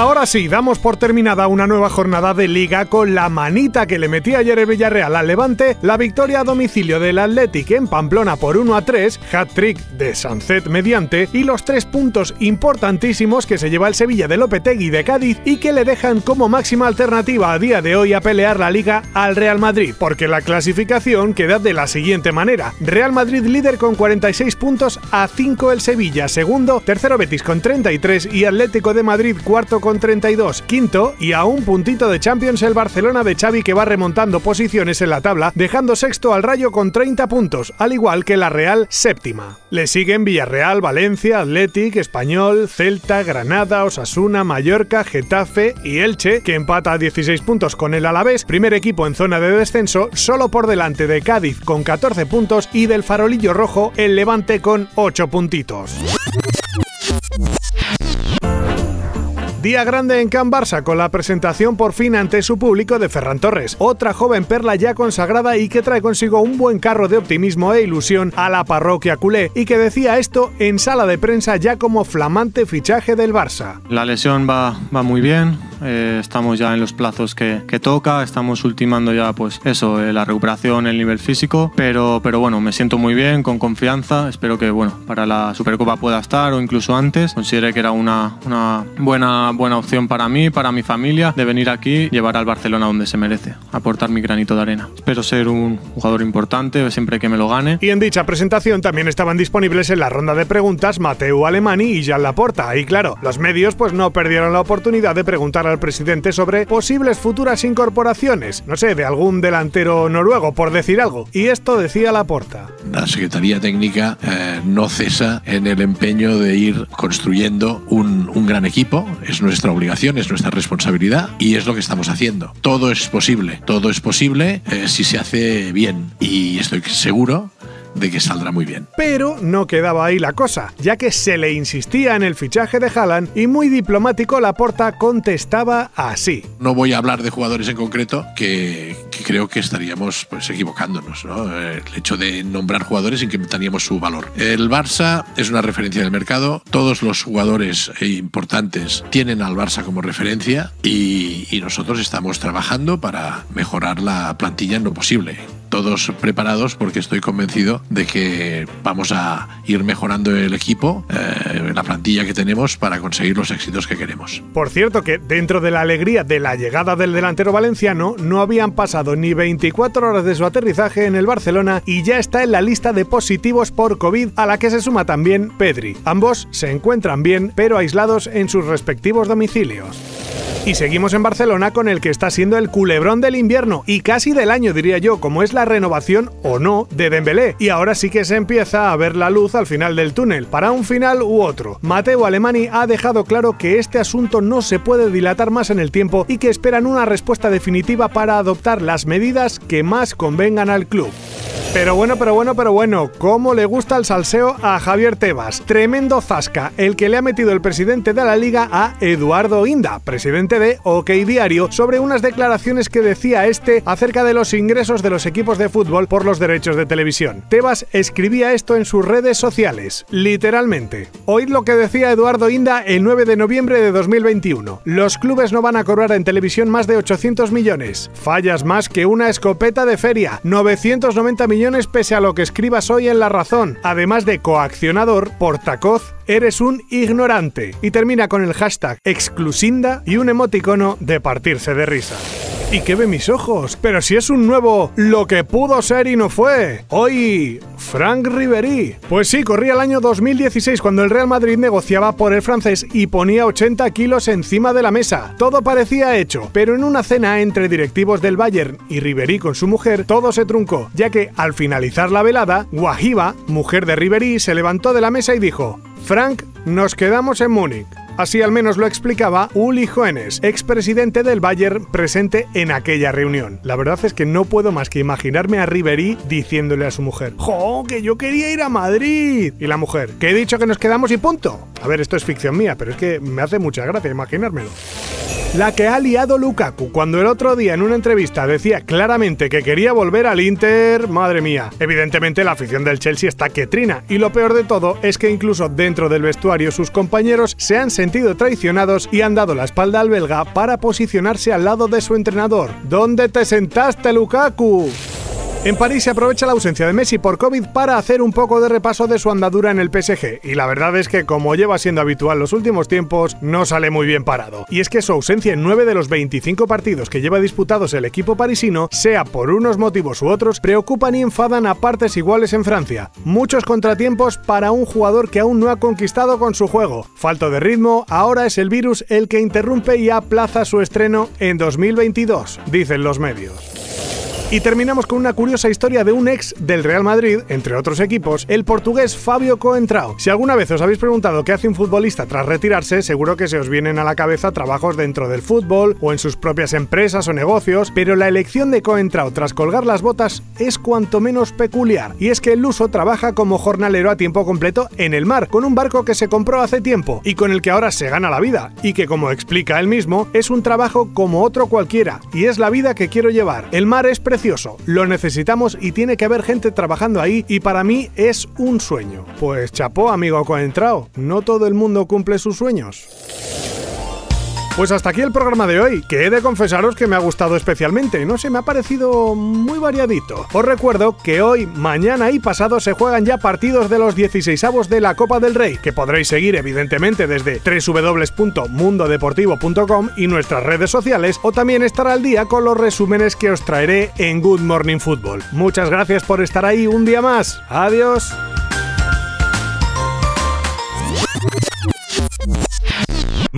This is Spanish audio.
Ahora sí, damos por terminada una nueva jornada de liga con la manita que le metía ayer el Villarreal al Levante, la victoria a domicilio del Athletic en Pamplona por 1 a 3, hat-trick de Sanzet mediante y los tres puntos importantísimos que se lleva el Sevilla de Lopetegui de Cádiz y que le dejan como máxima alternativa a día de hoy a pelear la liga al Real Madrid, porque la clasificación queda de la siguiente manera: Real Madrid líder con 46 puntos a 5 el Sevilla, segundo, tercero Betis con 33 y Atlético de Madrid cuarto con 32, quinto y a un puntito de Champions el Barcelona de Xavi que va remontando posiciones en la tabla, dejando sexto al Rayo con 30 puntos, al igual que la Real séptima. Le siguen Villarreal, Valencia, Athletic, Español, Celta, Granada, Osasuna, Mallorca, Getafe y Elche, que empata a 16 puntos con el Alavés, primer equipo en zona de descenso, solo por delante de Cádiz con 14 puntos y del Farolillo Rojo el Levante con 8 puntitos. Día grande en Can Barça con la presentación por fin ante su público de Ferran Torres, otra joven perla ya consagrada y que trae consigo un buen carro de optimismo e ilusión a la parroquia culé y que decía esto en sala de prensa ya como flamante fichaje del Barça. La lesión va, va muy bien, eh, estamos ya en los plazos que, toca, estamos ultimando ya pues eso, eh, la recuperación, el nivel físico, pero, pero bueno, me siento muy bien, con confianza, espero que bueno, para la Supercopa pueda estar o incluso antes, consideré que era una, una buena, buena opción para mí, para mi familia, de venir aquí, llevar al Barcelona donde se merece, aportar mi granito de arena. Espero ser un jugador importante siempre que me lo gane. Y en dicha presentación también estaban disponibles en la ronda de preguntas Mateo Alemani y Jan Laporta, y claro, los medios pues no perdieron la oportunidad de preguntar al presidente sobre posibles futuras incorporaciones, no sé, de algún delantero noruego, por decir algo. Y esto decía Laporta. La Secretaría Técnica eh, no cesa en el empeño de ir construyendo un, un gran equipo. Es nuestra obligación, es nuestra responsabilidad y es lo que estamos haciendo. Todo es posible, todo es posible eh, si se hace bien. Y estoy seguro de que saldrá muy bien. Pero no quedaba ahí la cosa, ya que se le insistía en el fichaje de Haaland y muy diplomático Laporta contestaba así. No voy a hablar de jugadores en concreto que, que creo que estaríamos pues equivocándonos, ¿no? El hecho de nombrar jugadores incrementaríamos su valor. El Barça es una referencia del mercado, todos los jugadores importantes tienen al Barça como referencia y, y nosotros estamos trabajando para mejorar la plantilla en lo posible todos preparados porque estoy convencido de que vamos a ir mejorando el equipo, eh, la plantilla que tenemos para conseguir los éxitos que queremos. Por cierto que dentro de la alegría de la llegada del delantero valenciano no habían pasado ni 24 horas de su aterrizaje en el Barcelona y ya está en la lista de positivos por COVID a la que se suma también Pedri. Ambos se encuentran bien pero aislados en sus respectivos domicilios. Y seguimos en Barcelona con el que está siendo el culebrón del invierno y casi del año diría yo, como es la renovación o no de Dembélé. Y ahora sí que se empieza a ver la luz al final del túnel, para un final u otro. Mateo Alemani ha dejado claro que este asunto no se puede dilatar más en el tiempo y que esperan una respuesta definitiva para adoptar las medidas que más convengan al club. Pero bueno, pero bueno, pero bueno, ¿cómo le gusta el salseo a Javier Tebas? Tremendo zasca, el que le ha metido el presidente de la liga a Eduardo Inda, presidente de OK Diario, sobre unas declaraciones que decía este acerca de los ingresos de los equipos de fútbol por los derechos de televisión. Tebas escribía esto en sus redes sociales, literalmente. Oíd lo que decía Eduardo Inda el 9 de noviembre de 2021. Los clubes no van a cobrar en televisión más de 800 millones. Fallas más que una escopeta de feria. 990 millones pese a lo que escribas hoy en La Razón. Además de coaccionador, portacoz, eres un ignorante. Y termina con el hashtag exclusinda y un emoticono de partirse de risa. ¿Y qué ve mis ojos? Pero si es un nuevo lo que pudo ser y no fue. Hoy, Frank Ribery. Pues sí, corría el año 2016 cuando el Real Madrid negociaba por el francés y ponía 80 kilos encima de la mesa. Todo parecía hecho, pero en una cena entre directivos del Bayern y Ribery con su mujer, todo se truncó, ya que al finalizar la velada, Wahiba, mujer de Ribery, se levantó de la mesa y dijo: Frank, nos quedamos en Múnich. Así al menos lo explicaba Uli Hoeneß, expresidente del Bayern presente en aquella reunión. La verdad es que no puedo más que imaginarme a Ribery diciéndole a su mujer, ¡Jo, que yo quería ir a Madrid! Y la mujer, que he dicho que nos quedamos y punto. A ver, esto es ficción mía, pero es que me hace mucha gracia imaginármelo. La que ha liado Lukaku cuando el otro día en una entrevista decía claramente que quería volver al Inter, madre mía. Evidentemente la afición del Chelsea está que trina y lo peor de todo es que incluso dentro del vestuario sus compañeros se han sentido traicionados y han dado la espalda al belga para posicionarse al lado de su entrenador. ¿Dónde te sentaste, Lukaku? En París se aprovecha la ausencia de Messi por COVID para hacer un poco de repaso de su andadura en el PSG, y la verdad es que como lleva siendo habitual los últimos tiempos, no sale muy bien parado. Y es que su ausencia en 9 de los 25 partidos que lleva disputados el equipo parisino, sea por unos motivos u otros, preocupan y enfadan a partes iguales en Francia. Muchos contratiempos para un jugador que aún no ha conquistado con su juego. Falto de ritmo, ahora es el virus el que interrumpe y aplaza su estreno en 2022, dicen los medios. Y terminamos con una curiosa historia de un ex del Real Madrid, entre otros equipos, el portugués Fabio Coentrao. Si alguna vez os habéis preguntado qué hace un futbolista tras retirarse, seguro que se os vienen a la cabeza trabajos dentro del fútbol o en sus propias empresas o negocios, pero la elección de Coentrao tras colgar las botas es cuanto menos peculiar. Y es que el luso trabaja como jornalero a tiempo completo en el mar, con un barco que se compró hace tiempo y con el que ahora se gana la vida, y que como explica él mismo, es un trabajo como otro cualquiera, y es la vida que quiero llevar. El mar es precioso lo necesitamos y tiene que haber gente trabajando ahí y para mí es un sueño. Pues chapó, amigo Coentrao, no todo el mundo cumple sus sueños. Pues hasta aquí el programa de hoy, que he de confesaros que me ha gustado especialmente, no sé, me ha parecido muy variadito. Os recuerdo que hoy, mañana y pasado se juegan ya partidos de los 16avos de la Copa del Rey, que podréis seguir evidentemente desde www.mundodeportivo.com y nuestras redes sociales, o también estar al día con los resúmenes que os traeré en Good Morning Football. Muchas gracias por estar ahí un día más. Adiós.